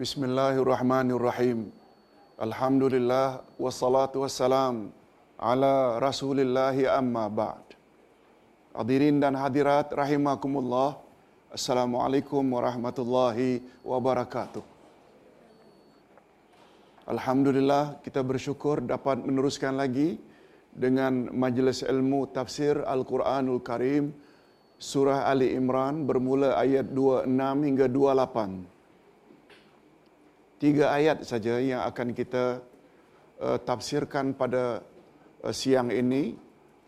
Bismillahirrahmanirrahim. Alhamdulillah wassalatu wassalam ala Rasulillah amma ba'd. Hadirin dan hadirat rahimakumullah. Assalamualaikum warahmatullahi wabarakatuh. Alhamdulillah kita bersyukur dapat meneruskan lagi dengan majlis ilmu tafsir Al-Quranul Karim surah Ali Imran bermula ayat 26 hingga 28. Tiga ayat saja yang akan kita uh, tafsirkan pada uh, siang ini.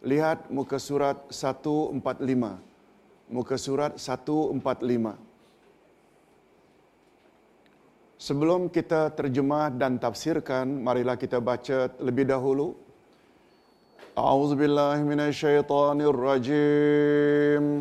Lihat muka surat 145. Muka surat 145. Sebelum kita terjemah dan tafsirkan, marilah kita baca lebih dahulu. Minasyaitonir rajim.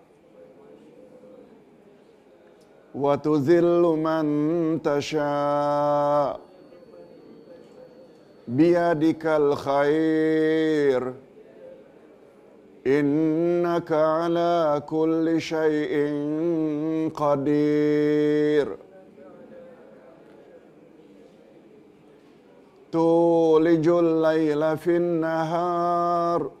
وتذل من تشاء. بيدك الخير. إنك على كل شيء قدير. تولج الليل في النهار.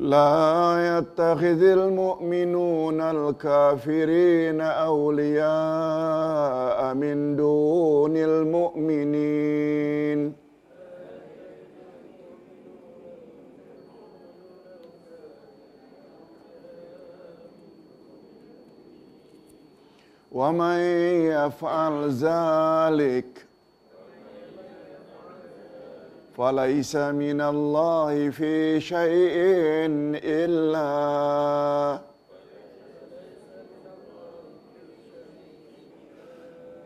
لا يتخذ المؤمنون الكافرين أولياء من دون المؤمنين. ومن يفعل ذلك فليس من الله في شيء إلا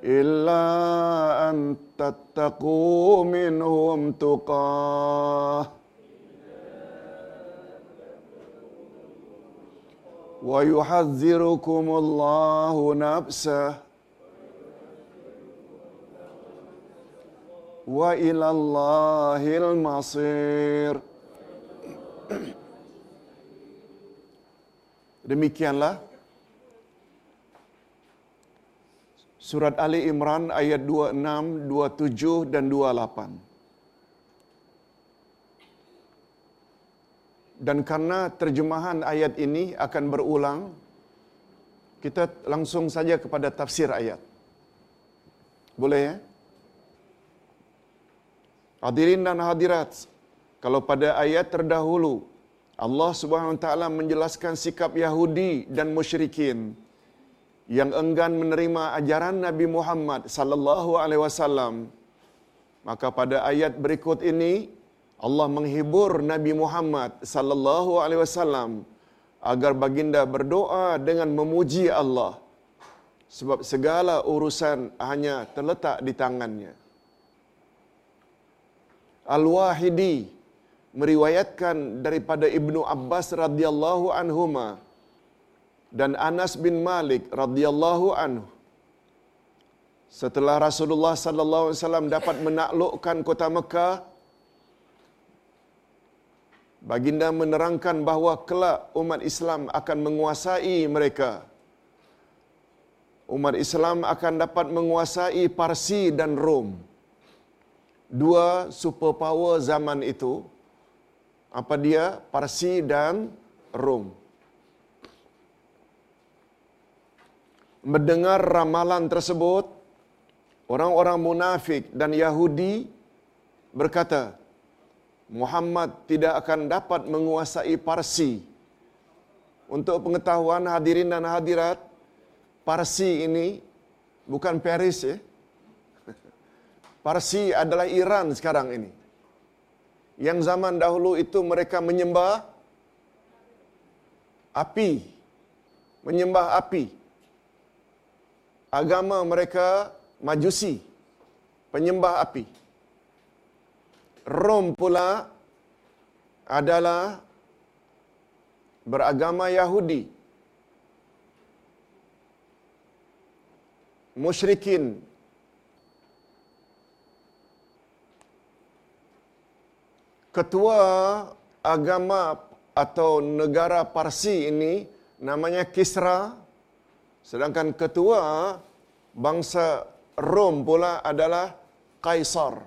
إلا أن تتقوا منهم تقاه. ويحذركم الله نفسه. وإلى الله المصير Demikianlah Surat Ali Imran ayat 26, 27 dan 28. Dan karena terjemahan ayat ini akan berulang, kita langsung saja kepada tafsir ayat. Boleh ya? Hadirin dan hadirat, kalau pada ayat terdahulu Allah Subhanahu Wa Taala menjelaskan sikap Yahudi dan musyrikin yang enggan menerima ajaran Nabi Muhammad sallallahu alaihi wasallam, maka pada ayat berikut ini Allah menghibur Nabi Muhammad sallallahu alaihi wasallam agar baginda berdoa dengan memuji Allah sebab segala urusan hanya terletak di tangannya. Al-Wahidi meriwayatkan daripada Ibnu Abbas radhiyallahu anhuma dan Anas bin Malik radhiyallahu anhu. Setelah Rasulullah sallallahu alaihi wasallam dapat menaklukkan kota Mekah baginda menerangkan bahawa kelak umat Islam akan menguasai mereka. Umat Islam akan dapat menguasai Parsi dan Rom dua superpower zaman itu apa dia Parsi dan Rom mendengar ramalan tersebut, orang-orang munafik dan Yahudi berkata, Muhammad tidak akan dapat menguasai Parsi. Untuk pengetahuan hadirin dan hadirat, Parsi ini bukan Paris ya. Parsi adalah Iran sekarang ini. Yang zaman dahulu itu mereka menyembah api. Menyembah api. Agama mereka majusi. Penyembah api. Rom pula adalah beragama Yahudi. Musyrikin. Ketua agama atau negara Parsi ini namanya Kisra. Sedangkan ketua bangsa Rom pula adalah Kaisar.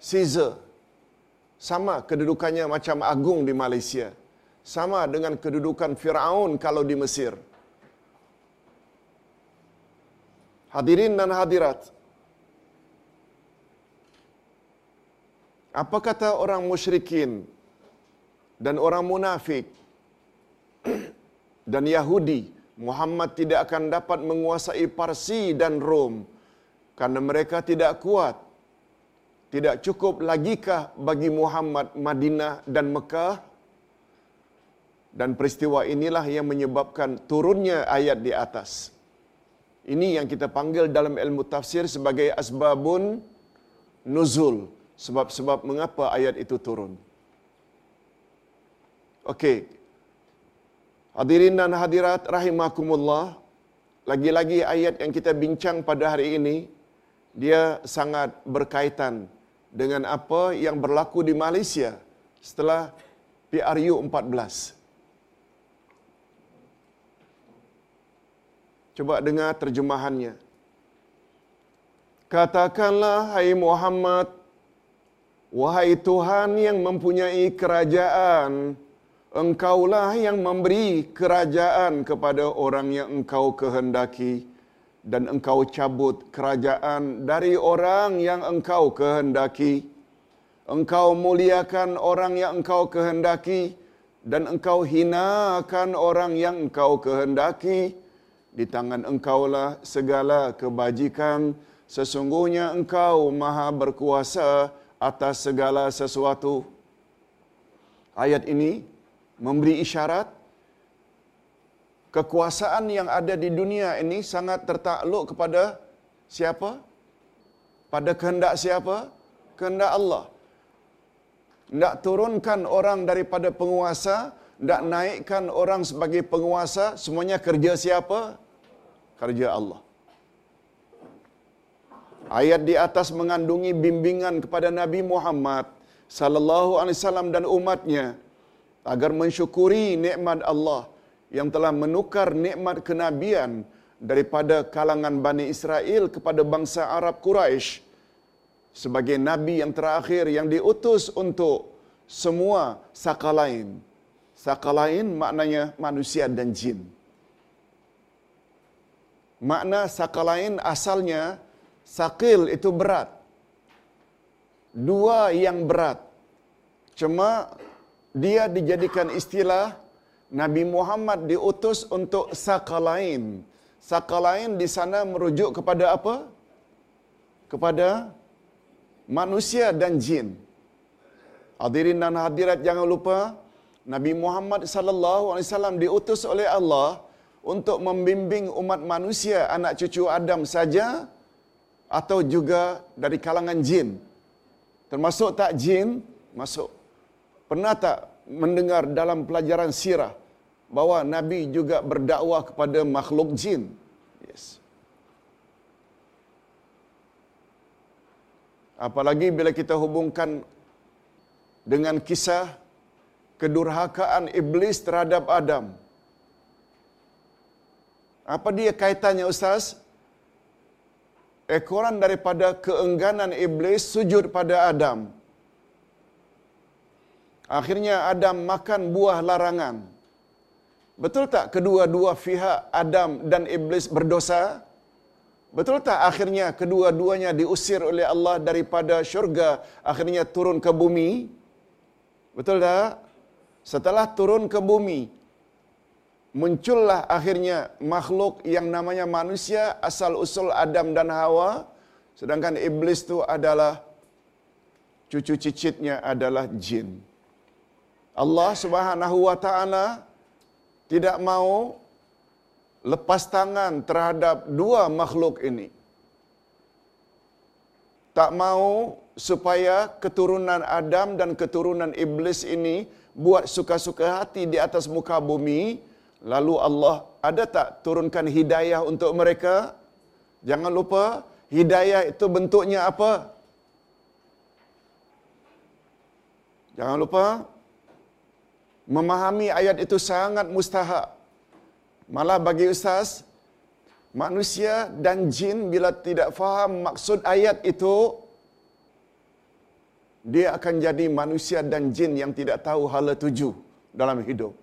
Caesar. Sama kedudukannya macam agung di Malaysia. Sama dengan kedudukan Firaun kalau di Mesir. Hadirin dan hadirat. Apa kata orang musyrikin dan orang munafik dan Yahudi? Muhammad tidak akan dapat menguasai Parsi dan Rom karena mereka tidak kuat. Tidak cukup lagikah bagi Muhammad Madinah dan Mekah? Dan peristiwa inilah yang menyebabkan turunnya ayat di atas. Ini yang kita panggil dalam ilmu tafsir sebagai asbabun nuzul. Sebab-sebab mengapa ayat itu turun. Okey. Hadirin dan hadirat rahimakumullah. Lagi-lagi ayat yang kita bincang pada hari ini dia sangat berkaitan dengan apa yang berlaku di Malaysia setelah PRU 14. Coba dengar terjemahannya. Katakanlah hai Muhammad, wahai Tuhan yang mempunyai kerajaan, engkaulah yang memberi kerajaan kepada orang yang engkau kehendaki dan engkau cabut kerajaan dari orang yang engkau kehendaki. Engkau muliakan orang yang engkau kehendaki dan engkau hinakan orang yang engkau kehendaki. Di tangan engkaulah segala kebajikan. Sesungguhnya engkau maha berkuasa atas segala sesuatu. Ayat ini memberi isyarat kekuasaan yang ada di dunia ini sangat tertakluk kepada siapa? Pada kehendak siapa? Kehendak Allah. Tidak turunkan orang daripada penguasa, tidak naikkan orang sebagai penguasa, semuanya kerja siapa? Kerja Allah. Ayat di atas mengandungi bimbingan kepada Nabi Muhammad sallallahu alaihi wasallam dan umatnya agar mensyukuri nikmat Allah yang telah menukar nikmat kenabian daripada kalangan Bani Israel kepada bangsa Arab Quraisy sebagai nabi yang terakhir yang diutus untuk semua sakalain. Sakalain maknanya manusia dan jin. Makna sakalain asalnya sakil itu berat. Dua yang berat. Cuma dia dijadikan istilah Nabi Muhammad diutus untuk sakalain. Sakalain di sana merujuk kepada apa? Kepada manusia dan jin. Hadirin dan hadirat jangan lupa Nabi Muhammad sallallahu alaihi wasallam diutus oleh Allah untuk membimbing umat manusia anak cucu Adam saja atau juga dari kalangan jin. Termasuk tak jin masuk. Pernah tak mendengar dalam pelajaran sirah bahawa Nabi juga berdakwah kepada makhluk jin. Yes. Apalagi bila kita hubungkan dengan kisah kedurhakaan iblis terhadap Adam. Apa dia kaitannya Ustaz? Ekoran daripada keengganan iblis sujud pada Adam. Akhirnya Adam makan buah larangan. Betul tak kedua-dua pihak Adam dan Iblis berdosa? Betul tak akhirnya kedua-duanya diusir oleh Allah daripada syurga, akhirnya turun ke bumi? Betul tak? Setelah turun ke bumi, muncullah akhirnya makhluk yang namanya manusia asal usul Adam dan Hawa, sedangkan iblis itu adalah cucu cicitnya adalah jin. Allah Subhanahu wa taala tidak mau lepas tangan terhadap dua makhluk ini. Tak mau supaya keturunan Adam dan keturunan iblis ini buat suka-suka hati di atas muka bumi, lalu Allah ada tak turunkan hidayah untuk mereka? Jangan lupa, hidayah itu bentuknya apa? Jangan lupa, memahami ayat itu sangat mustahak. Malah bagi ustaz, manusia dan jin bila tidak faham maksud ayat itu, dia akan jadi manusia dan jin yang tidak tahu hala tuju dalam hidup.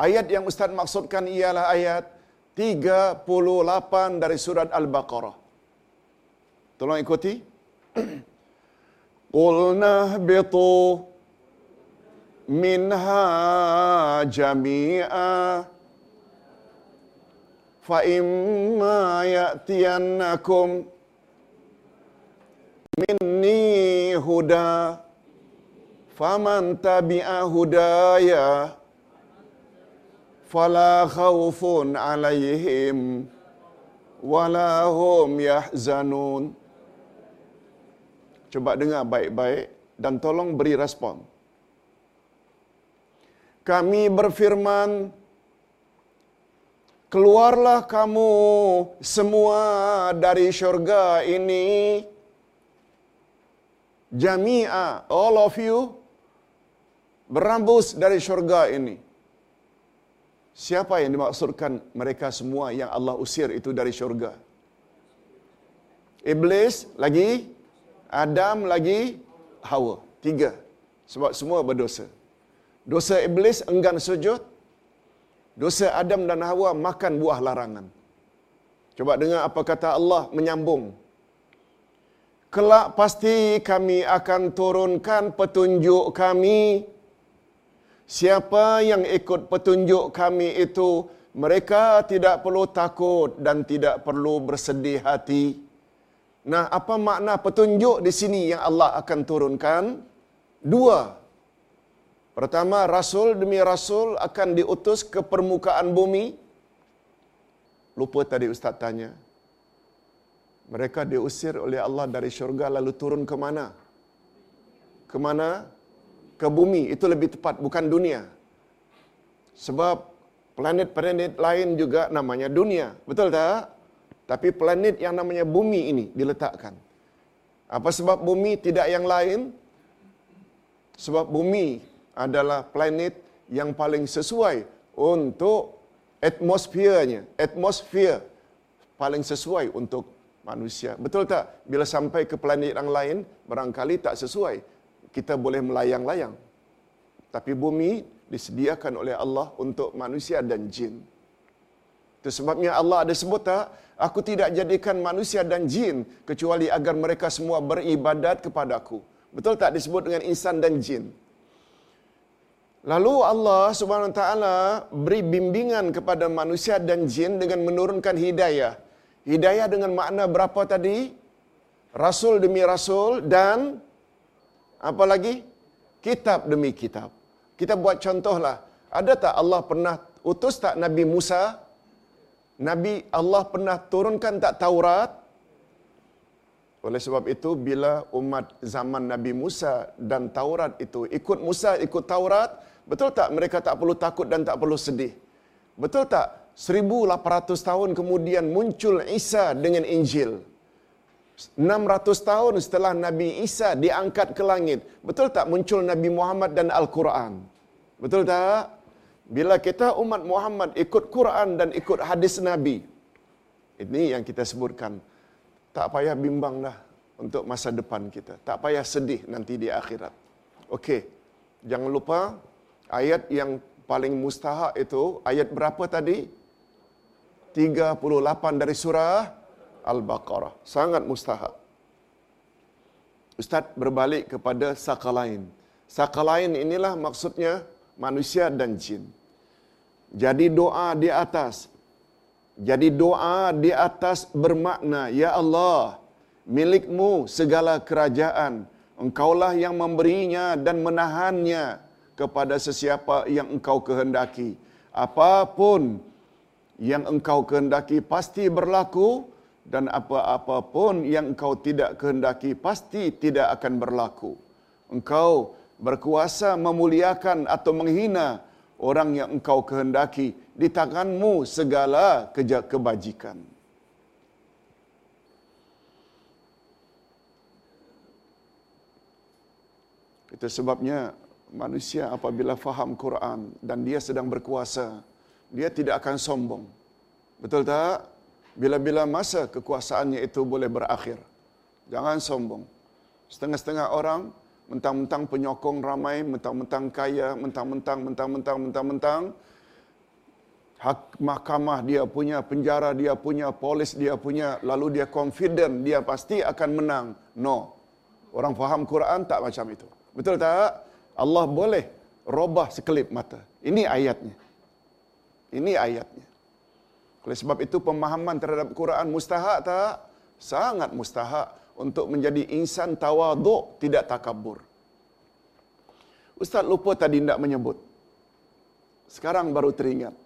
Ayat yang ustaz maksudkan ialah ayat 38 dari surat Al-Baqarah. Tolong ikuti. Qulna bitu minha jami'a fa imma ya'tiyannakum minni huda faman tabi'a hudaya fala khawfun alaihim wala hum yahzanun Coba dengar baik-baik dan tolong beri respon. Kami berfirman, keluarlah kamu semua dari syurga ini. Jami'a, all of you, berambus dari syurga ini. Siapa yang dimaksudkan mereka semua yang Allah usir itu dari syurga? Iblis lagi, Adam lagi, Hawa. Tiga. Sebab semua berdosa. Dosa iblis enggan sujud. Dosa Adam dan Hawa makan buah larangan. Coba dengar apa kata Allah menyambung. Kelak pasti kami akan turunkan petunjuk kami. Siapa yang ikut petunjuk kami itu, mereka tidak perlu takut dan tidak perlu bersedih hati. Nah, apa makna petunjuk di sini yang Allah akan turunkan? Dua. Pertama, rasul demi rasul akan diutus ke permukaan bumi. Lupa tadi ustaz tanya. Mereka diusir oleh Allah dari syurga lalu turun ke mana? Ke mana? Ke bumi. Itu lebih tepat, bukan dunia. Sebab planet-planet lain juga namanya dunia. Betul tak? Tapi planet yang namanya bumi ini diletakkan. Apa sebab bumi tidak yang lain? Sebab bumi adalah planet yang paling sesuai untuk atmosfernya. Atmosfer paling sesuai untuk manusia. Betul tak? Bila sampai ke planet yang lain, barangkali tak sesuai. Kita boleh melayang-layang. Tapi bumi disediakan oleh Allah untuk manusia dan jin. Itu sebabnya Allah ada sebut tak? Aku tidak jadikan manusia dan jin kecuali agar mereka semua beribadat kepadaku. Betul tak disebut dengan insan dan jin? Lalu Allah Subhanahu Wa Taala beri bimbingan kepada manusia dan jin dengan menurunkan hidayah. Hidayah dengan makna berapa tadi? Rasul demi rasul dan apa lagi? Kitab demi kitab. Kita buat contohlah. Ada tak Allah pernah utus tak Nabi Musa? Nabi Allah pernah turunkan tak Taurat? Oleh sebab itu bila umat zaman Nabi Musa dan Taurat itu ikut Musa ikut Taurat, betul tak mereka tak perlu takut dan tak perlu sedih? Betul tak 1800 tahun kemudian muncul Isa dengan Injil? 600 tahun setelah Nabi Isa diangkat ke langit, betul tak muncul Nabi Muhammad dan Al-Quran? Betul tak? Bila kita umat Muhammad ikut Quran dan ikut hadis Nabi, ini yang kita sebutkan. Tak payah bimbang dah untuk masa depan kita. Tak payah sedih nanti di akhirat. Okey, jangan lupa ayat yang paling mustahak itu ayat berapa tadi? 38 dari surah Al-Baqarah. Sangat mustahak. Ustaz berbalik kepada sakalain. Sakalain inilah maksudnya manusia dan jin. Jadi doa di atas. Jadi doa di atas bermakna, Ya Allah, milikmu segala kerajaan. Engkaulah yang memberinya dan menahannya kepada sesiapa yang engkau kehendaki. Apapun yang engkau kehendaki pasti berlaku dan apa-apa pun yang engkau tidak kehendaki pasti tidak akan berlaku. Engkau berkuasa memuliakan atau menghina orang yang engkau kehendaki. Di tanganmu segala kebajikan. Itu sebabnya manusia apabila faham Quran dan dia sedang berkuasa, dia tidak akan sombong. Betul tak? Bila-bila masa kekuasaannya itu boleh berakhir. Jangan sombong. Setengah-setengah orang mentang-mentang penyokong ramai, mentang-mentang kaya, mentang-mentang, mentang-mentang, mentang-mentang, hak mahkamah dia punya, penjara dia punya, polis dia punya, lalu dia confident dia pasti akan menang. No. Orang faham Quran tak macam itu. Betul tak? Allah boleh robah sekelip mata. Ini ayatnya. Ini ayatnya. Oleh sebab itu pemahaman terhadap Quran mustahak tak? Sangat mustahak untuk menjadi insan tawaduk, tidak takabur. Ustaz lupa tadi tidak menyebut. Sekarang baru teringat.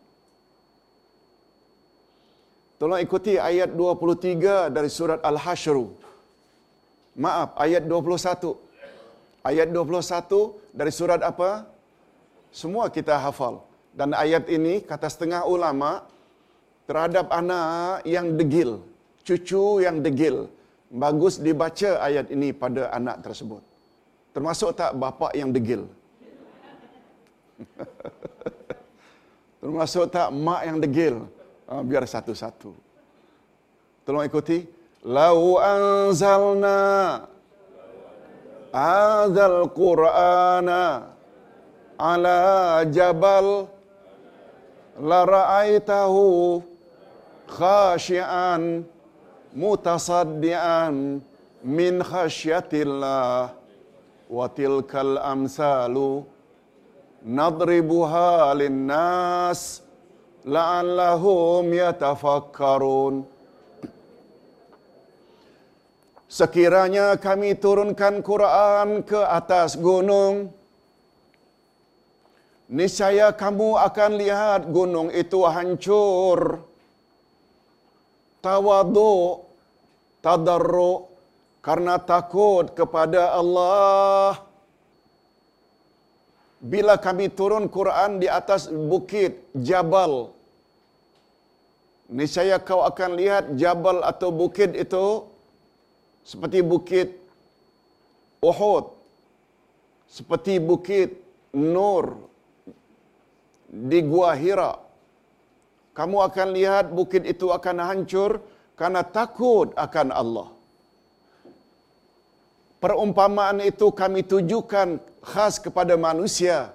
Tolong ikuti ayat 23 dari surat Al-Hashru. Maaf, ayat 21. Ayat 21 dari surat apa? Semua kita hafal. Dan ayat ini, kata setengah ulama, terhadap anak yang degil, cucu yang degil, bagus dibaca ayat ini pada anak tersebut. Termasuk tak bapa yang degil? Termasuk tak mak yang degil? Ha, biar satu-satu. Tolong ikuti. Lau anzalna adzal qur'ana ala jabal la ra'aitahu khashian mutasaddian min khasyatillah wa tilkal amsalu nadribuha linnas la'allahum yatafakkarun Sekiranya kami turunkan Quran ke atas gunung, niscaya kamu akan lihat gunung itu hancur. Tawaduk, tadarruk, karena takut kepada Allah. Bila kami turun Quran di atas bukit Jabal, niscaya kau akan lihat Jabal atau bukit itu seperti bukit Uhud, seperti bukit Nur di Gua Hira. Kamu akan lihat bukit itu akan hancur karena takut akan Allah. Perumpamaan itu kami tujukan khas kepada manusia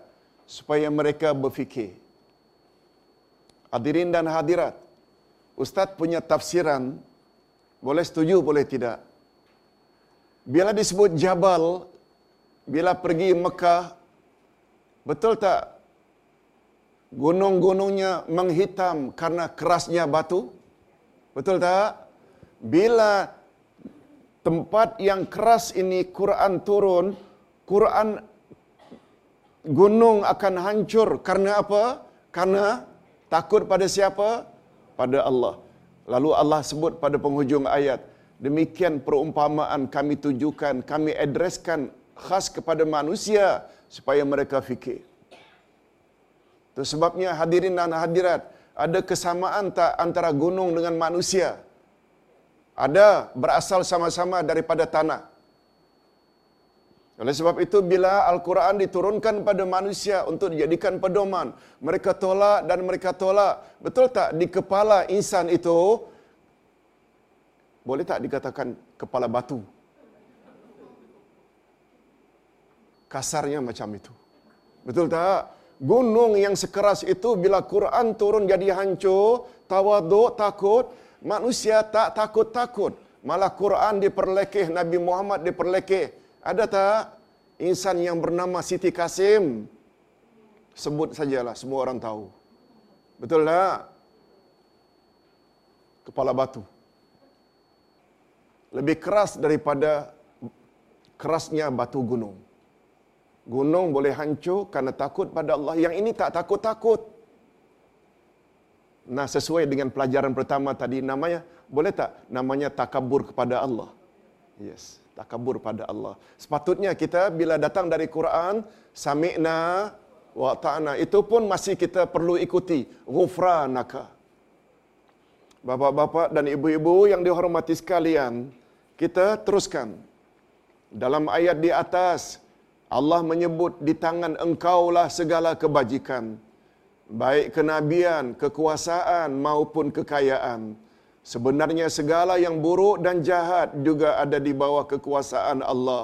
supaya mereka berfikir. Hadirin dan hadirat, Ustaz punya tafsiran, boleh setuju, boleh tidak. Bila disebut Jabal, bila pergi Mekah, betul tak gunung-gunungnya menghitam karena kerasnya batu? Betul tak? Bila tempat yang keras ini Quran turun, Quran gunung akan hancur karena apa? Karena takut pada siapa? Pada Allah. Lalu Allah sebut pada penghujung ayat, demikian perumpamaan kami tujukan, kami adreskan khas kepada manusia supaya mereka fikir. Itu sebabnya hadirin dan hadirat, ada kesamaan tak antara gunung dengan manusia? Ada berasal sama-sama daripada tanah. Oleh sebab itu bila Al-Quran diturunkan pada manusia untuk dijadikan pedoman, mereka tolak dan mereka tolak. Betul tak di kepala insan itu boleh tak dikatakan kepala batu? Kasarnya macam itu. Betul tak? Gunung yang sekeras itu bila Quran turun jadi hancur, tawaduk, takut, manusia tak takut-takut. Malah Quran diperlekeh, Nabi Muhammad diperlekeh. Ada tak insan yang bernama Siti Kasim? Sebut sajalah, semua orang tahu. Betul tak? Kepala batu. Lebih keras daripada kerasnya batu gunung. Gunung boleh hancur karena takut pada Allah. Yang ini tak takut-takut. Nah, sesuai dengan pelajaran pertama tadi namanya, boleh tak namanya takabur kepada Allah? Yes, takabur pada Allah. Sepatutnya kita bila datang dari Quran, sami'na wa ta'na, itu pun masih kita perlu ikuti. Ghufranaka. Bapak-bapak dan ibu-ibu yang dihormati sekalian, kita teruskan. Dalam ayat di atas, Allah menyebut di tangan engkaulah segala kebajikan. Baik kenabian, kekuasaan maupun kekayaan. Sebenarnya segala yang buruk dan jahat juga ada di bawah kekuasaan Allah.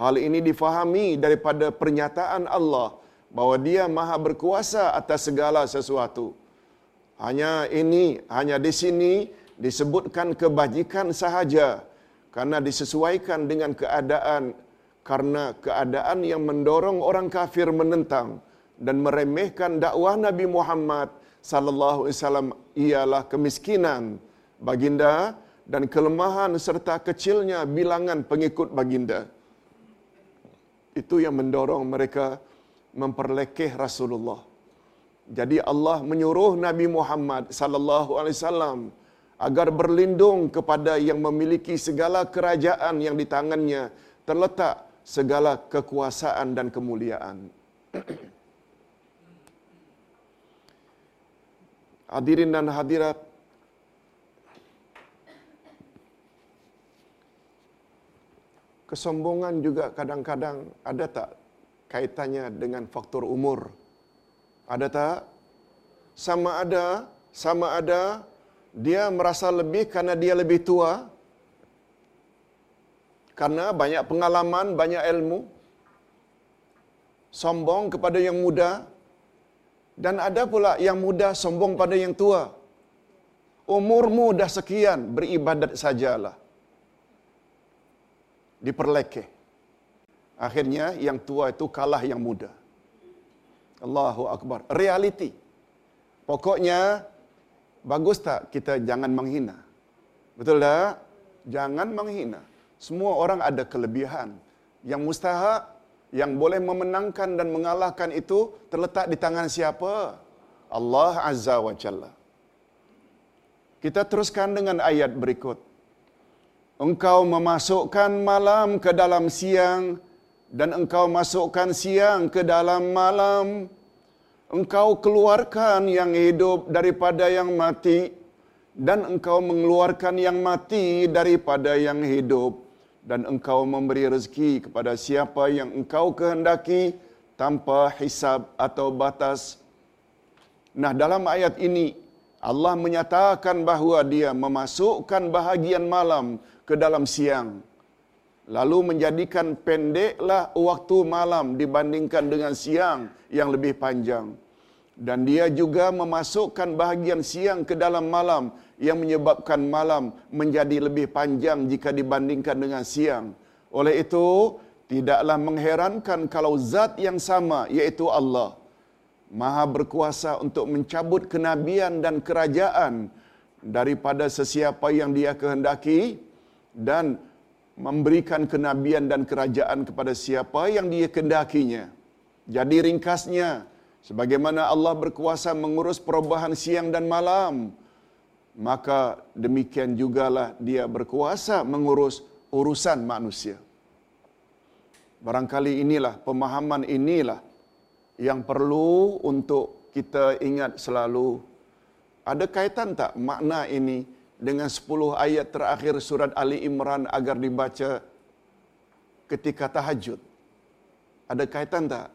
Hal ini difahami daripada pernyataan Allah bahawa dia maha berkuasa atas segala sesuatu. Hanya ini, hanya di sini disebutkan kebajikan sahaja karena disesuaikan dengan keadaan karena keadaan yang mendorong orang kafir menentang dan meremehkan dakwah Nabi Muhammad sallallahu alaihi wasallam ialah kemiskinan baginda dan kelemahan serta kecilnya bilangan pengikut baginda. Itu yang mendorong mereka memperlekeh Rasulullah. Jadi Allah menyuruh Nabi Muhammad sallallahu alaihi wasallam agar berlindung kepada yang memiliki segala kerajaan yang di tangannya terletak segala kekuasaan dan kemuliaan. Hadirin dan hadirat, kesombongan juga kadang-kadang ada tak kaitannya dengan faktor umur? Ada tak? Sama ada, sama ada dia merasa lebih karena dia lebih tua, karena banyak pengalaman, banyak ilmu, sombong kepada yang muda, dan ada pula yang muda sombong pada yang tua. Umurmu dah sekian, beribadat sajalah. Diperlekeh. Akhirnya yang tua itu kalah yang muda. Allahu Akbar. Reality. Pokoknya, bagus tak kita jangan menghina? Betul tak? Jangan menghina. Semua orang ada kelebihan. Yang mustahak, yang boleh memenangkan dan mengalahkan itu terletak di tangan siapa? Allah Azza wa Jalla. Kita teruskan dengan ayat berikut. Engkau memasukkan malam ke dalam siang dan engkau masukkan siang ke dalam malam. Engkau keluarkan yang hidup daripada yang mati dan engkau mengeluarkan yang mati daripada yang hidup dan engkau memberi rezeki kepada siapa yang engkau kehendaki tanpa hisab atau batas. Nah, dalam ayat ini Allah menyatakan bahawa dia memasukkan bahagian malam ke dalam siang. Lalu menjadikan pendeklah waktu malam dibandingkan dengan siang yang lebih panjang. Dan dia juga memasukkan bahagian siang ke dalam malam yang menyebabkan malam menjadi lebih panjang jika dibandingkan dengan siang. Oleh itu, tidaklah mengherankan kalau zat yang sama, yaitu Allah, maha berkuasa untuk mencabut kenabian dan kerajaan daripada sesiapa yang dia kehendaki dan memberikan kenabian dan kerajaan kepada siapa yang dia kehendakinya. Jadi ringkasnya, sebagaimana Allah berkuasa mengurus perubahan siang dan malam, maka demikian jugalah dia berkuasa mengurus urusan manusia. Barangkali inilah pemahaman inilah yang perlu untuk kita ingat selalu. Ada kaitan tak makna ini dengan 10 ayat terakhir surat Ali Imran agar dibaca ketika tahajud? Ada kaitan tak?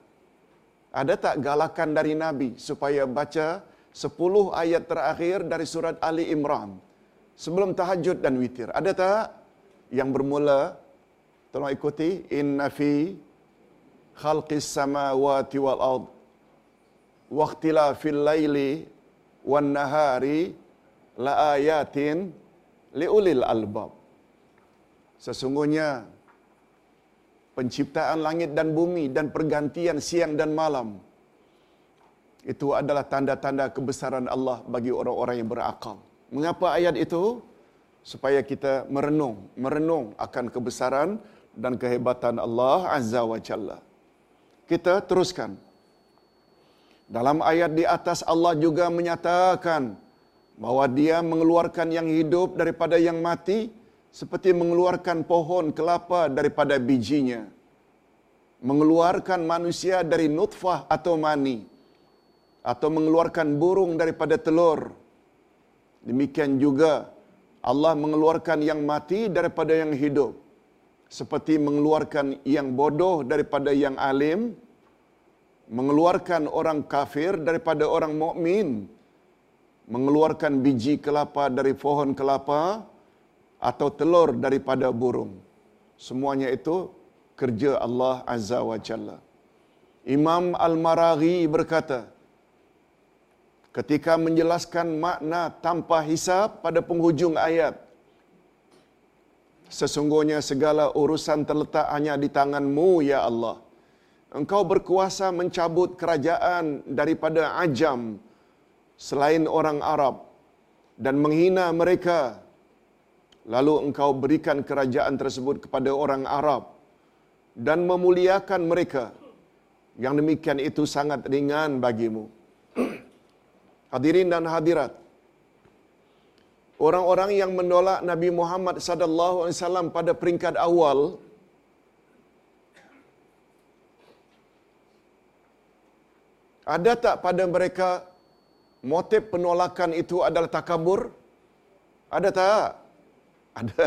Ada tak galakan dari Nabi supaya baca sepuluh ayat terakhir dari surat Ali Imran sebelum tahajud dan witir. Ada tak yang bermula? Tolong ikuti. Inna fi khalqis samawati wal ard waqtilafil laili wan nahari la ayatin liulil albab. Sesungguhnya penciptaan langit dan bumi dan pergantian siang dan malam itu adalah tanda-tanda kebesaran Allah bagi orang-orang yang berakal. Mengapa ayat itu? Supaya kita merenung, merenung akan kebesaran dan kehebatan Allah Azza wa Jalla. Kita teruskan. Dalam ayat di atas Allah juga menyatakan bahwa dia mengeluarkan yang hidup daripada yang mati seperti mengeluarkan pohon kelapa daripada bijinya. Mengeluarkan manusia dari nutfah atau mani. Atau mengeluarkan burung daripada telur. Demikian juga Allah mengeluarkan yang mati daripada yang hidup. Seperti mengeluarkan yang bodoh daripada yang alim. Mengeluarkan orang kafir daripada orang mukmin mengeluarkan biji kelapa dari pohon kelapa atau telur daripada burung. Semuanya itu kerja Allah Azza wa Jalla. Imam Al-Maraghi berkata, ketika menjelaskan makna tanpa hisap pada penghujung ayat, sesungguhnya segala urusan terletak hanya di tanganmu, Ya Allah. Engkau berkuasa mencabut kerajaan daripada ajam, selain orang Arab dan menghina mereka. Lalu engkau berikan kerajaan tersebut kepada orang Arab dan memuliakan mereka. Yang demikian itu sangat ringan bagimu hadirin dan hadirat orang-orang yang menolak Nabi Muhammad sallallahu alaihi wasallam pada peringkat awal ada tak pada mereka motif penolakan itu adalah takabur? Ada tak? Ada.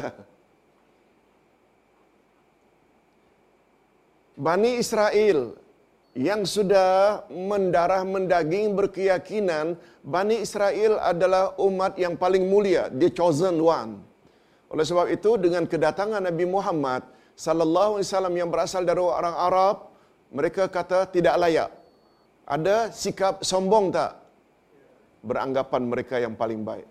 Bani Israel yang sudah mendarah mendaging berkeyakinan Bani Israel adalah umat yang paling mulia, the chosen one. Oleh sebab itu dengan kedatangan Nabi Muhammad sallallahu alaihi wasallam yang berasal dari orang Arab, mereka kata tidak layak. Ada sikap sombong tak? beranggapan mereka yang paling baik.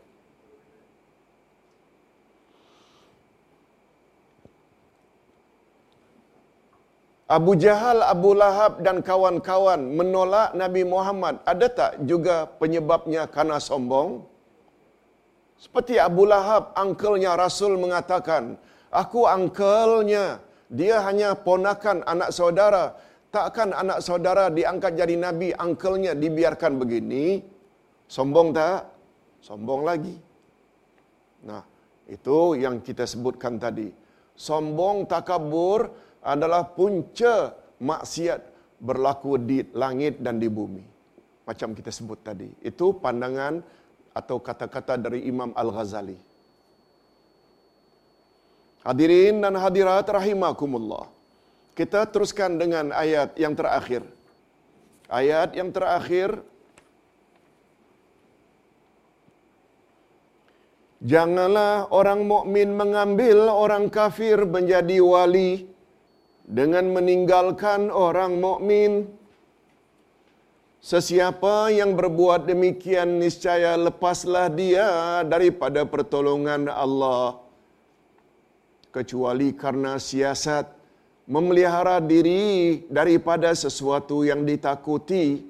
Abu Jahal, Abu Lahab dan kawan-kawan menolak Nabi Muhammad. Ada tak juga penyebabnya karena sombong? Seperti Abu Lahab, angkelnya Rasul mengatakan, Aku angkelnya, dia hanya ponakan anak saudara. Takkan anak saudara diangkat jadi Nabi, angkelnya dibiarkan begini? Sombong tak? Sombong lagi. Nah, itu yang kita sebutkan tadi. Sombong takabur adalah punca maksiat berlaku di langit dan di bumi. Macam kita sebut tadi. Itu pandangan atau kata-kata dari Imam Al-Ghazali. Hadirin dan hadirat rahimakumullah. Kita teruskan dengan ayat yang terakhir. Ayat yang terakhir Janganlah orang mukmin mengambil orang kafir menjadi wali dengan meninggalkan orang mukmin. Sesiapa yang berbuat demikian niscaya lepaslah dia daripada pertolongan Allah kecuali karena siasat memelihara diri daripada sesuatu yang ditakuti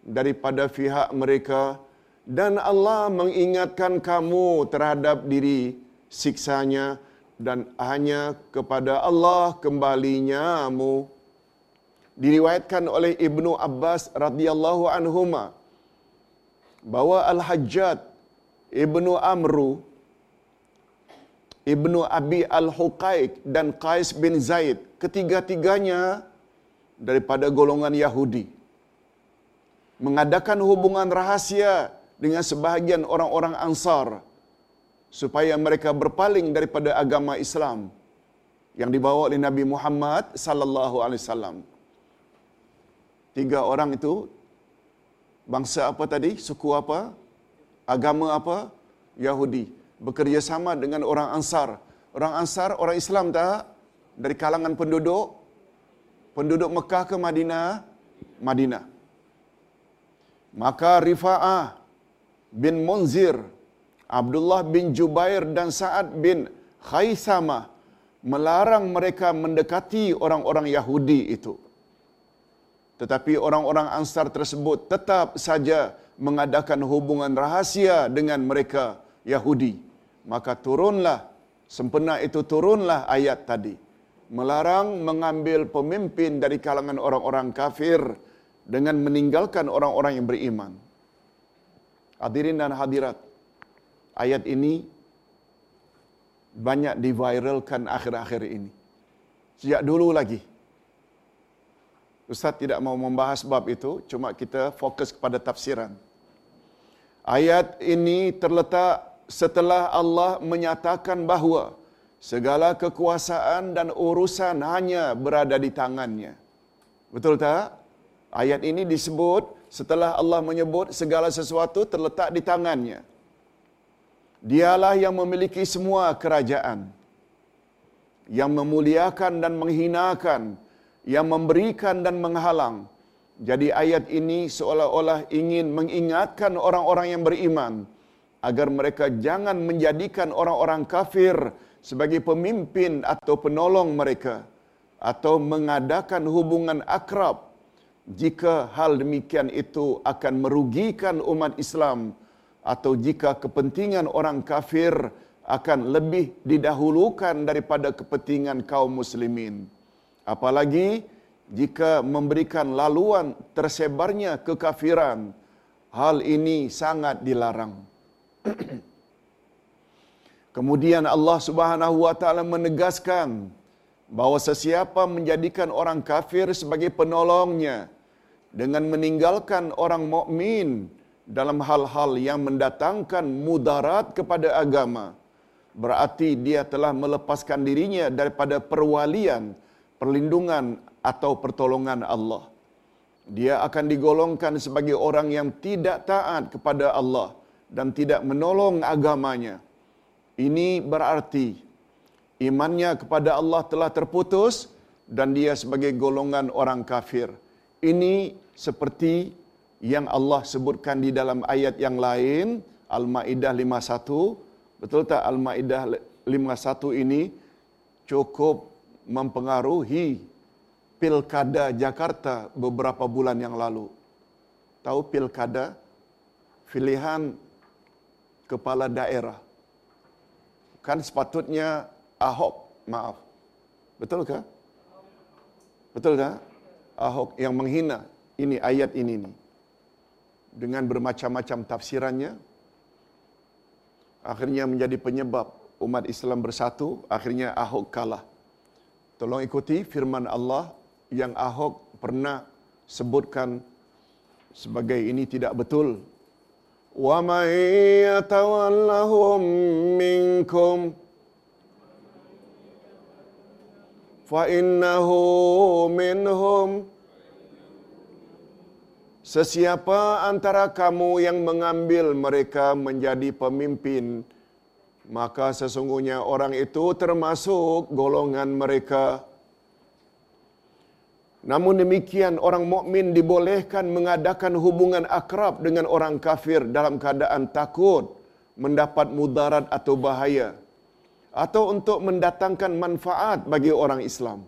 daripada pihak mereka dan Allah mengingatkan kamu terhadap diri siksanya dan hanya kepada Allah kembalinya mu. Diriwayatkan oleh Ibnu Abbas radhiyallahu anhuma bahwa Al-Hajjat Ibnu Amru Ibnu Abi Al-Huqaiq dan Qais bin Zaid ketiga-tiganya daripada golongan Yahudi mengadakan hubungan rahasia dengan sebahagian orang-orang Ansar supaya mereka berpaling daripada agama Islam yang dibawa oleh Nabi Muhammad sallallahu alaihi wasallam. Tiga orang itu bangsa apa tadi? Suku apa? Agama apa? Yahudi. Bekerja sama dengan orang Ansar. Orang Ansar orang Islam tak? Dari kalangan penduduk penduduk Mekah ke Madinah? Madinah. Maka Rifa'ah bin Munzir, Abdullah bin Jubair dan Sa'ad bin Khaisamah melarang mereka mendekati orang-orang Yahudi itu. Tetapi orang-orang Ansar tersebut tetap saja mengadakan hubungan rahasia dengan mereka Yahudi. Maka turunlah, sempena itu turunlah ayat tadi. Melarang mengambil pemimpin dari kalangan orang-orang kafir dengan meninggalkan orang-orang yang beriman. Hadirin dan hadirat, ayat ini banyak diviralkan akhir-akhir ini. Sejak dulu lagi. Ustaz tidak mau membahas bab itu, cuma kita fokus kepada tafsiran. Ayat ini terletak setelah Allah menyatakan bahawa segala kekuasaan dan urusan hanya berada di tangannya. Betul tak? Ayat ini disebut setelah Allah menyebut segala sesuatu terletak di tangannya. Dialah yang memiliki semua kerajaan. Yang memuliakan dan menghinakan, yang memberikan dan menghalang. Jadi ayat ini seolah-olah ingin mengingatkan orang-orang yang beriman agar mereka jangan menjadikan orang-orang kafir sebagai pemimpin atau penolong mereka atau mengadakan hubungan akrab jika hal demikian itu akan merugikan umat Islam atau jika kepentingan orang kafir akan lebih didahulukan daripada kepentingan kaum muslimin. Apalagi jika memberikan laluan tersebarnya kekafiran, hal ini sangat dilarang. Kemudian Allah Subhanahu wa taala menegaskan bahawa sesiapa menjadikan orang kafir sebagai penolongnya dengan meninggalkan orang mukmin dalam hal-hal yang mendatangkan mudarat kepada agama. Berarti dia telah melepaskan dirinya daripada perwalian perlindungan atau pertolongan Allah. Dia akan digolongkan sebagai orang yang tidak taat kepada Allah dan tidak menolong agamanya. Ini berarti imannya kepada Allah telah terputus dan dia sebagai golongan orang kafir. Ini seperti yang Allah sebutkan di dalam ayat yang lain Al-Maidah 51 betul tak Al-Maidah 51 ini cukup mempengaruhi pilkada Jakarta beberapa bulan yang lalu? Tahu pilkada? Pilihan kepala daerah. Kan sepatutnya Ahok maaf. Betul ke? Betul ke? Ahok yang menghina ini ayat ini nih dengan bermacam-macam tafsirannya akhirnya menjadi penyebab umat Islam bersatu akhirnya Ahok kalah. Tolong ikuti firman Allah yang Ahok pernah sebutkan sebagai ini tidak betul. Wa may yatawallahum minkum fa innahu Sesiapa antara kamu yang mengambil mereka menjadi pemimpin, maka sesungguhnya orang itu termasuk golongan mereka. Namun demikian orang mukmin dibolehkan mengadakan hubungan akrab dengan orang kafir dalam keadaan takut mendapat mudarat atau bahaya atau untuk mendatangkan manfaat bagi orang Islam.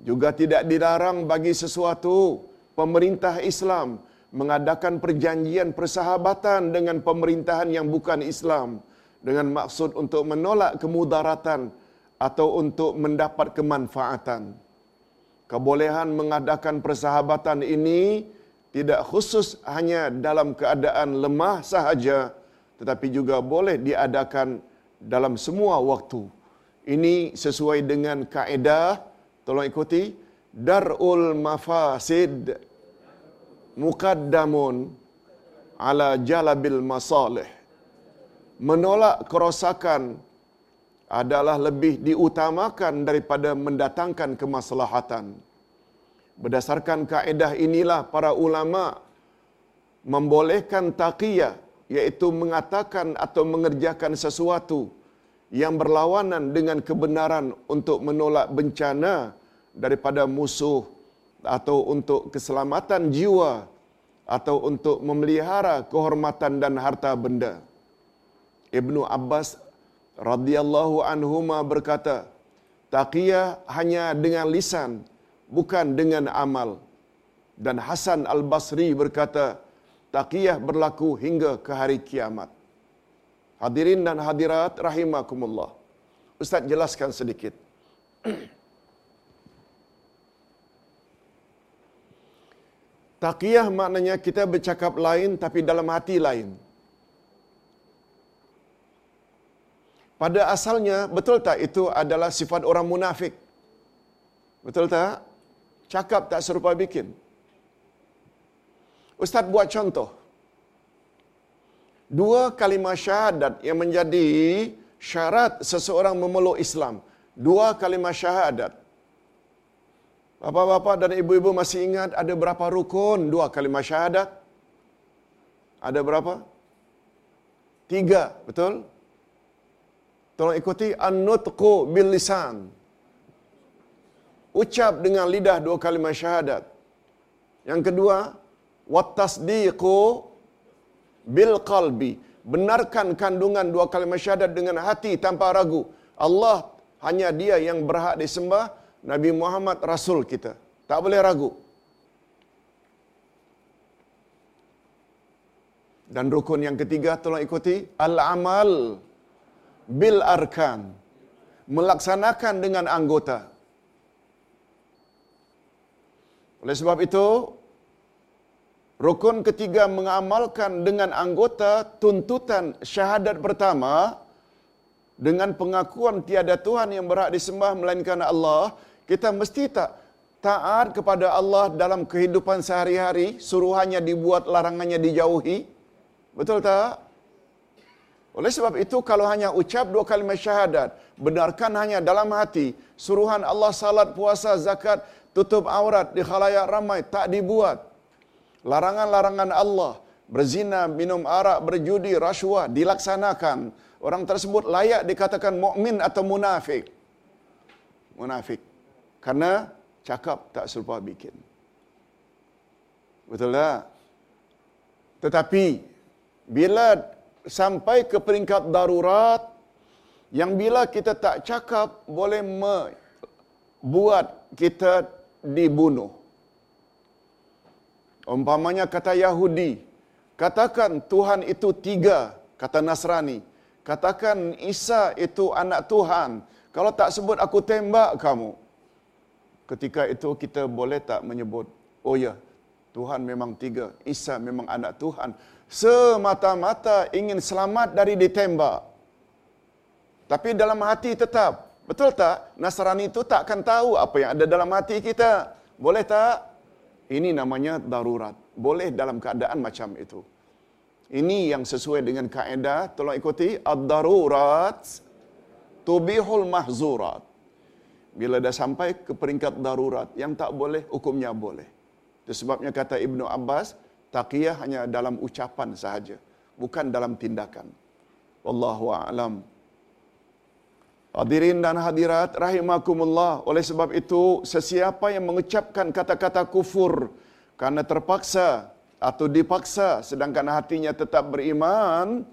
Juga tidak dilarang bagi sesuatu pemerintah Islam mengadakan perjanjian persahabatan dengan pemerintahan yang bukan Islam dengan maksud untuk menolak kemudaratan atau untuk mendapat kemanfaatan. Kebolehan mengadakan persahabatan ini tidak khusus hanya dalam keadaan lemah sahaja tetapi juga boleh diadakan dalam semua waktu. Ini sesuai dengan kaedah tolong ikuti darul mafasid muqaddamun ala jalabil masalih. Menolak kerosakan adalah lebih diutamakan daripada mendatangkan kemaslahatan. Berdasarkan kaedah inilah para ulama membolehkan taqiyah iaitu mengatakan atau mengerjakan sesuatu yang berlawanan dengan kebenaran untuk menolak bencana daripada musuh atau untuk keselamatan jiwa atau untuk memelihara kehormatan dan harta benda. Ibnu Abbas radhiyallahu anhuma berkata, taqiyah hanya dengan lisan, bukan dengan amal. Dan Hasan Al-Basri berkata, taqiyah berlaku hingga ke hari kiamat. Hadirin dan hadirat rahimakumullah. Ustaz jelaskan sedikit. Taqiyah maknanya kita bercakap lain tapi dalam hati lain. Pada asalnya, betul tak itu adalah sifat orang munafik? Betul tak? Cakap tak serupa bikin. Ustaz buat contoh. Dua kalimah syahadat yang menjadi syarat seseorang memeluk Islam. Dua kalimah syahadat. Bapa-bapa dan ibu-ibu masih ingat ada berapa rukun dua kalimah syahadat? Ada berapa? Tiga, betul? Tolong ikuti an-nutqu bil lisan. Ucap dengan lidah dua kalimah syahadat. Yang kedua, wat tasdiqu bil qalbi. Benarkan kandungan dua kalimah syahadat dengan hati tanpa ragu. Allah hanya dia yang berhak disembah, Nabi Muhammad Rasul kita. Tak boleh ragu. Dan rukun yang ketiga tolong ikuti al-amal bil arkan. Melaksanakan dengan anggota. Oleh sebab itu, rukun ketiga mengamalkan dengan anggota tuntutan syahadat pertama dengan pengakuan tiada Tuhan yang berhak disembah melainkan Allah, kita mesti tak taat kepada Allah dalam kehidupan sehari-hari, suruhannya dibuat, larangannya dijauhi. Betul tak? Oleh sebab itu, kalau hanya ucap dua kalimat syahadat, benarkan hanya dalam hati, suruhan Allah salat, puasa, zakat, tutup aurat di khalayak ramai, tak dibuat. Larangan-larangan Allah, berzina, minum arak, berjudi, rasuah, dilaksanakan. Orang tersebut layak dikatakan mukmin atau munafik. Munafik. Karena cakap tak serupa bikin. Betul tak? Tetapi, bila sampai ke peringkat darurat yang bila kita tak cakap boleh membuat kita dibunuh. Umpamanya kata Yahudi, katakan Tuhan itu tiga, kata Nasrani. Katakan Isa itu anak Tuhan. Kalau tak sebut aku tembak kamu. Ketika itu kita boleh tak menyebut, oh ya, Tuhan memang tiga, Isa memang anak Tuhan semata-mata ingin selamat dari ditembak. Tapi dalam hati tetap. Betul tak? Nasrani itu tak akan tahu apa yang ada dalam hati kita. Boleh tak? Ini namanya darurat. Boleh dalam keadaan macam itu. Ini yang sesuai dengan kaedah. Tolong ikuti. Ad-darurat tubihul mahzurat. Bila dah sampai ke peringkat darurat, yang tak boleh, hukumnya boleh. Itu sebabnya kata Ibnu Abbas, Taqiyah hanya dalam ucapan sahaja, bukan dalam tindakan. Wallahu a'lam. Hadirin dan hadirat rahimakumullah. Oleh sebab itu, sesiapa yang mengucapkan kata-kata kufur karena terpaksa atau dipaksa sedangkan hatinya tetap beriman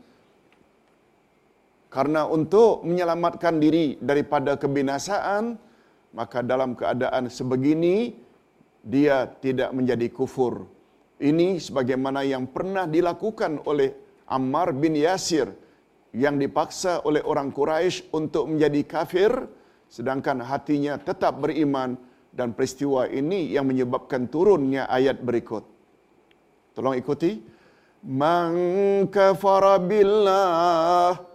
karena untuk menyelamatkan diri daripada kebinasaan, maka dalam keadaan sebegini dia tidak menjadi kufur ini sebagaimana yang pernah dilakukan oleh Ammar bin Yasir yang dipaksa oleh orang Quraisy untuk menjadi kafir sedangkan hatinya tetap beriman dan peristiwa ini yang menyebabkan turunnya ayat berikut. Tolong ikuti. Man kafara billah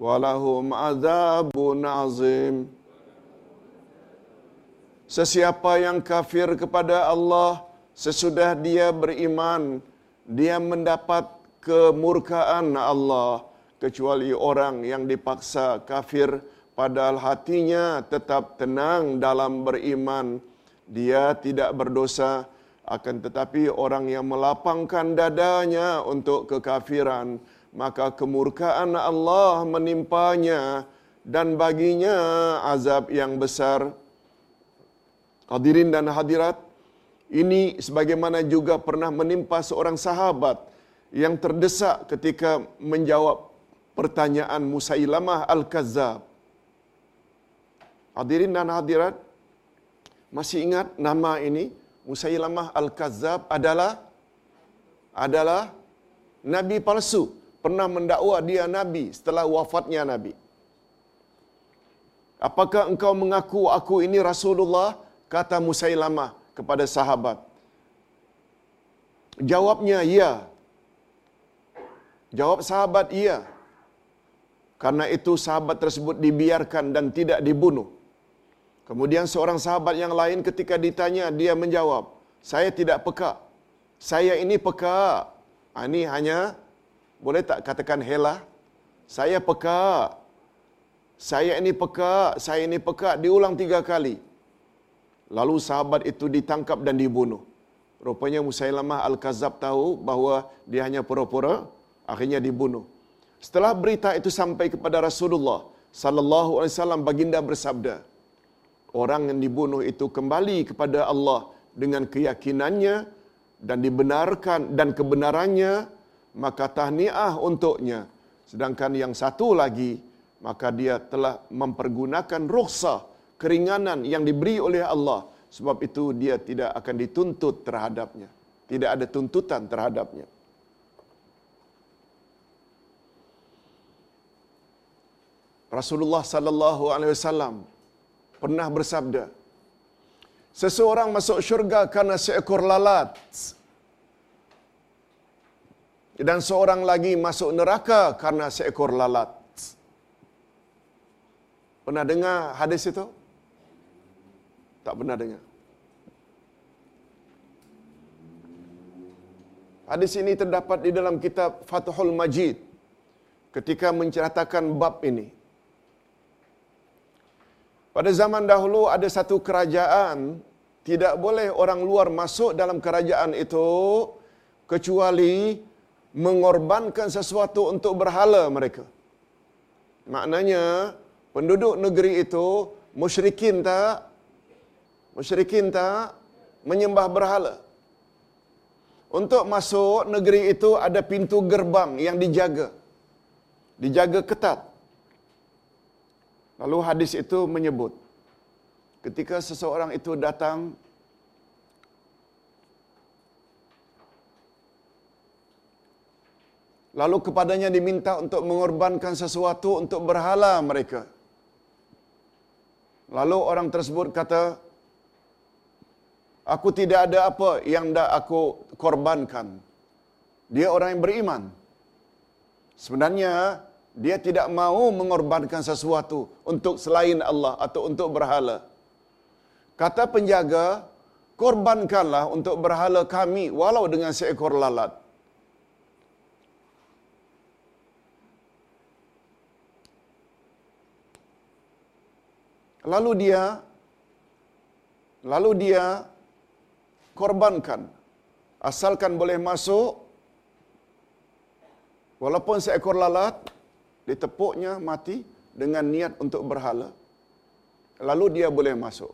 walahum azabun azim Sesiapa yang kafir kepada Allah sesudah dia beriman, dia mendapat kemurkaan Allah kecuali orang yang dipaksa kafir padahal hatinya tetap tenang dalam beriman. Dia tidak berdosa akan tetapi orang yang melapangkan dadanya untuk kekafiran maka kemurkaan Allah menimpanya dan baginya azab yang besar. Hadirin dan hadirat, ini sebagaimana juga pernah menimpa seorang sahabat yang terdesak ketika menjawab pertanyaan Musailamah Al-Kazzab. Hadirin dan hadirat, masih ingat nama ini? Musailamah Al-Kazzab adalah adalah nabi palsu. Pernah mendakwa dia nabi setelah wafatnya nabi. Apakah engkau mengaku aku ini Rasulullah? Kata Musailamah kepada sahabat. Jawabnya, ya. Jawab sahabat, iya. Karena itu sahabat tersebut dibiarkan dan tidak dibunuh. Kemudian seorang sahabat yang lain ketika ditanya, dia menjawab, saya tidak peka. Saya ini peka. Ini hanya, boleh tak katakan helah? Saya peka. Saya ini peka, saya ini peka. Diulang tiga kali. Lalu sahabat itu ditangkap dan dibunuh. Rupanya Musailamah Al-Kazab tahu bahawa dia hanya pura-pura, akhirnya dibunuh. Setelah berita itu sampai kepada Rasulullah sallallahu alaihi wasallam baginda bersabda, orang yang dibunuh itu kembali kepada Allah dengan keyakinannya dan dibenarkan dan kebenarannya, maka tahniah untuknya. Sedangkan yang satu lagi, maka dia telah mempergunakan rukhsah keringanan yang diberi oleh Allah. Sebab itu dia tidak akan dituntut terhadapnya. Tidak ada tuntutan terhadapnya. Rasulullah sallallahu alaihi wasallam pernah bersabda, seseorang masuk syurga karena seekor lalat. Dan seorang lagi masuk neraka karena seekor lalat. Pernah dengar hadis itu? Tak pernah dengar. Hadis ini terdapat di dalam kitab Fathul Majid ketika menceritakan bab ini. Pada zaman dahulu ada satu kerajaan tidak boleh orang luar masuk dalam kerajaan itu kecuali mengorbankan sesuatu untuk berhala mereka. Maknanya penduduk negeri itu musyrikin tak musyrikin tak menyembah berhala. Untuk masuk negeri itu ada pintu gerbang yang dijaga. Dijaga ketat. Lalu hadis itu menyebut ketika seseorang itu datang lalu kepadanya diminta untuk mengorbankan sesuatu untuk berhala mereka. Lalu orang tersebut kata, aku tidak ada apa yang dah aku korbankan. Dia orang yang beriman. Sebenarnya, dia tidak mau mengorbankan sesuatu untuk selain Allah atau untuk berhala. Kata penjaga, korbankanlah untuk berhala kami walau dengan seekor lalat. Lalu dia lalu dia korbankan. Asalkan boleh masuk walaupun seekor lalat ditepuknya mati dengan niat untuk berhala lalu dia boleh masuk.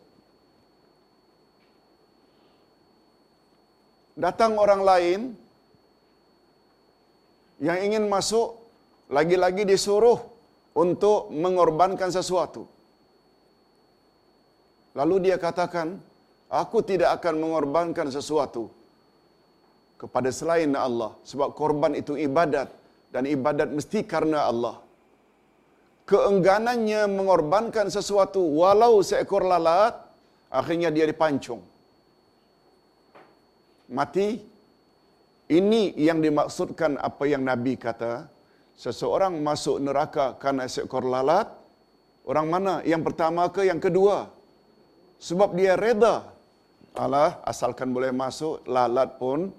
Datang orang lain yang ingin masuk lagi-lagi disuruh untuk mengorbankan sesuatu lalu dia katakan aku tidak akan mengorbankan sesuatu kepada selain Allah sebab korban itu ibadat dan ibadat mesti karena Allah. Keengganannya mengorbankan sesuatu walau seekor lalat, akhirnya dia dipancung. Mati. Ini yang dimaksudkan apa yang Nabi kata. Seseorang masuk neraka karena seekor lalat. Orang mana? Yang pertama ke yang kedua? Sebab dia reda. Alah, asalkan boleh masuk, lalat pun.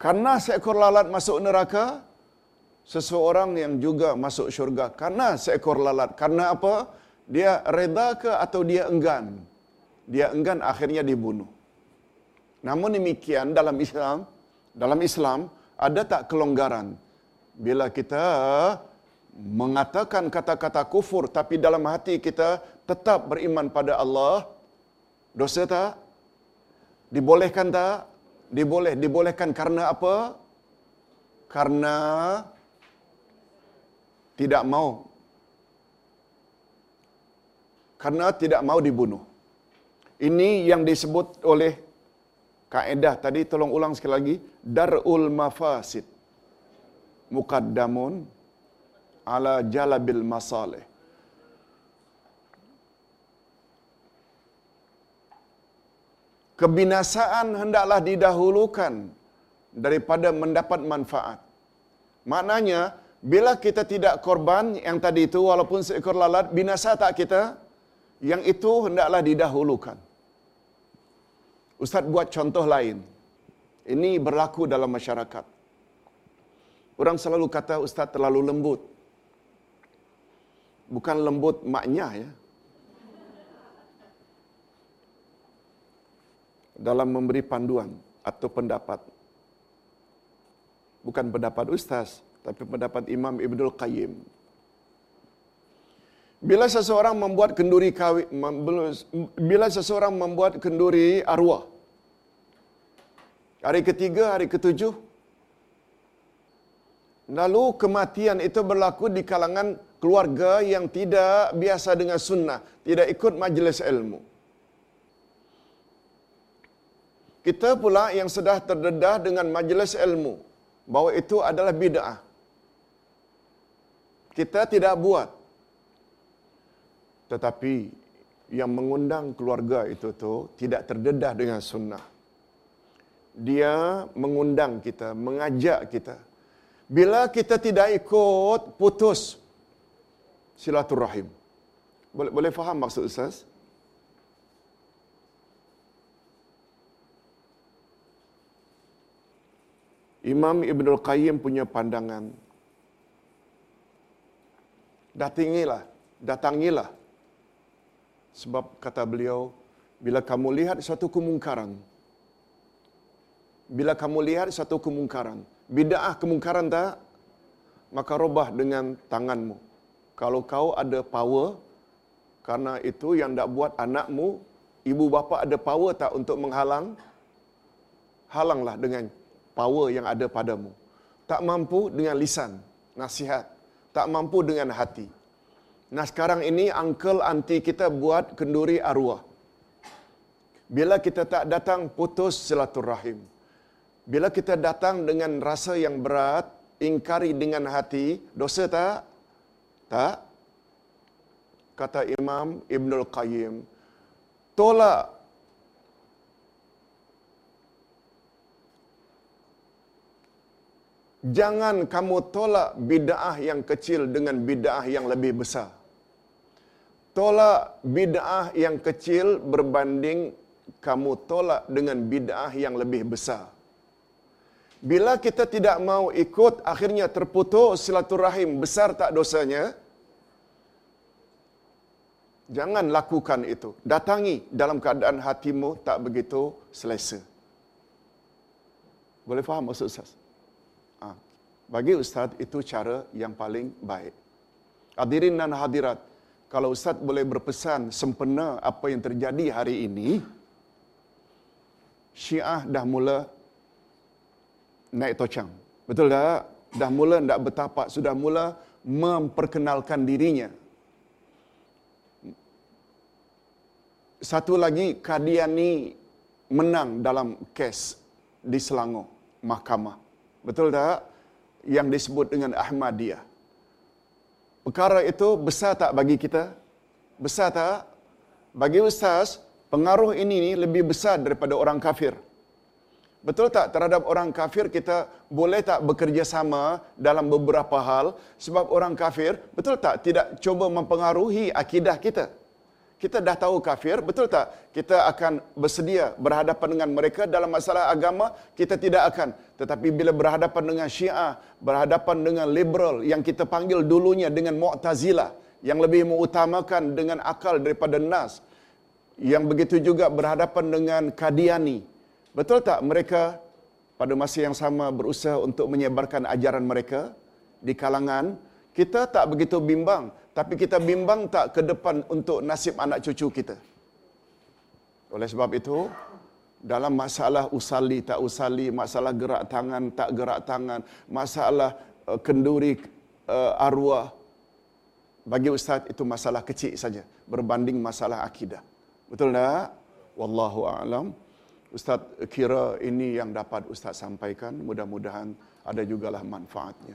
Karena seekor lalat masuk neraka, seseorang yang juga masuk syurga. Karena seekor lalat. Karena apa? Dia reda ke atau dia enggan? Dia enggan akhirnya dibunuh. Namun demikian dalam Islam, dalam Islam ada tak kelonggaran? Bila kita mengatakan kata-kata kufur tapi dalam hati kita tetap beriman pada Allah, dosa tak? Dibolehkan tak? Diboleh. Dibolehkan karena apa? Karena tidak mau. Karena tidak mau dibunuh. Ini yang disebut oleh kaedah tadi tolong ulang sekali lagi darul mafasid muqaddamun ala jalabil masalih kebinasaan hendaklah didahulukan daripada mendapat manfaat. Maknanya, bila kita tidak korban yang tadi itu, walaupun seekor lalat, binasa tak kita? Yang itu hendaklah didahulukan. Ustaz buat contoh lain. Ini berlaku dalam masyarakat. Orang selalu kata Ustaz terlalu lembut. Bukan lembut maknya ya. Dalam memberi panduan atau pendapat. Bukan pendapat ustaz, tapi pendapat Imam Ibnul Qayyim. Bila seseorang membuat kenduri kawin, bila seseorang membuat kenduri arwah, hari ketiga, hari ketujuh, lalu kematian itu berlaku di kalangan keluarga yang tidak biasa dengan sunnah, tidak ikut majlis ilmu. Kita pula yang sudah terdedah dengan majlis ilmu bahawa itu adalah bid'ah. Kita tidak buat. Tetapi yang mengundang keluarga itu tu tidak terdedah dengan sunnah. Dia mengundang kita, mengajak kita. Bila kita tidak ikut, putus silaturahim. Boleh boleh faham maksud Ustaz? Imam Ibnul Qayyim punya pandangan. Datangilah, datangilah. Sebab kata beliau, bila kamu lihat satu kemungkaran, bila kamu lihat satu kemungkaran, bid'ah kemungkaran tak, maka robah dengan tanganmu. Kalau kau ada power, karena itu yang tak buat anakmu, ibu bapa ada power tak untuk menghalang, halanglah dengan power yang ada padamu. Tak mampu dengan lisan, nasihat. Tak mampu dengan hati. Nah sekarang ini uncle anti kita buat kenduri arwah. Bila kita tak datang putus silaturahim. Bila kita datang dengan rasa yang berat, ingkari dengan hati, dosa tak? Tak. Kata Imam Ibnul Qayyim, tolak Jangan kamu tolak bid'ah yang kecil dengan bid'ah yang lebih besar. Tolak bid'ah yang kecil berbanding kamu tolak dengan bid'ah yang lebih besar. Bila kita tidak mau ikut, akhirnya terputus silaturahim, besar tak dosanya? Jangan lakukan itu. Datangi dalam keadaan hatimu tak begitu selesa. Boleh faham maksud Ustaz? Bagi Ustaz, itu cara yang paling baik. Hadirin dan hadirat, kalau Ustaz boleh berpesan sempena apa yang terjadi hari ini, Syiah dah mula naik tocang. Betul tak? Dah mula tak bertapak, sudah mula memperkenalkan dirinya. Satu lagi, Kadiani menang dalam kes di Selangor, mahkamah. Betul tak? Yang disebut dengan Ahmadiyah. Perkara itu besar tak bagi kita? Besar tak? Bagi Ustaz, pengaruh ini lebih besar daripada orang kafir. Betul tak terhadap orang kafir kita boleh tak bekerjasama dalam beberapa hal sebab orang kafir betul tak tidak cuba mempengaruhi akidah kita. Kita dah tahu kafir, betul tak? Kita akan bersedia berhadapan dengan mereka dalam masalah agama, kita tidak akan. Tetapi bila berhadapan dengan Syiah, berhadapan dengan liberal yang kita panggil dulunya dengan Mu'tazilah, yang lebih mengutamakan dengan akal daripada nas, yang begitu juga berhadapan dengan Kadiani. Betul tak mereka pada masa yang sama berusaha untuk menyebarkan ajaran mereka di kalangan kita tak begitu bimbang tapi kita bimbang tak ke depan untuk nasib anak cucu kita. Oleh sebab itu, dalam masalah usali tak usali, masalah gerak tangan tak gerak tangan, masalah uh, kenduri uh, arwah, bagi ustaz itu masalah kecil saja berbanding masalah akidah. Betul tak? Wallahu a'lam. Ustaz kira ini yang dapat ustaz sampaikan, mudah-mudahan ada jugalah manfaatnya.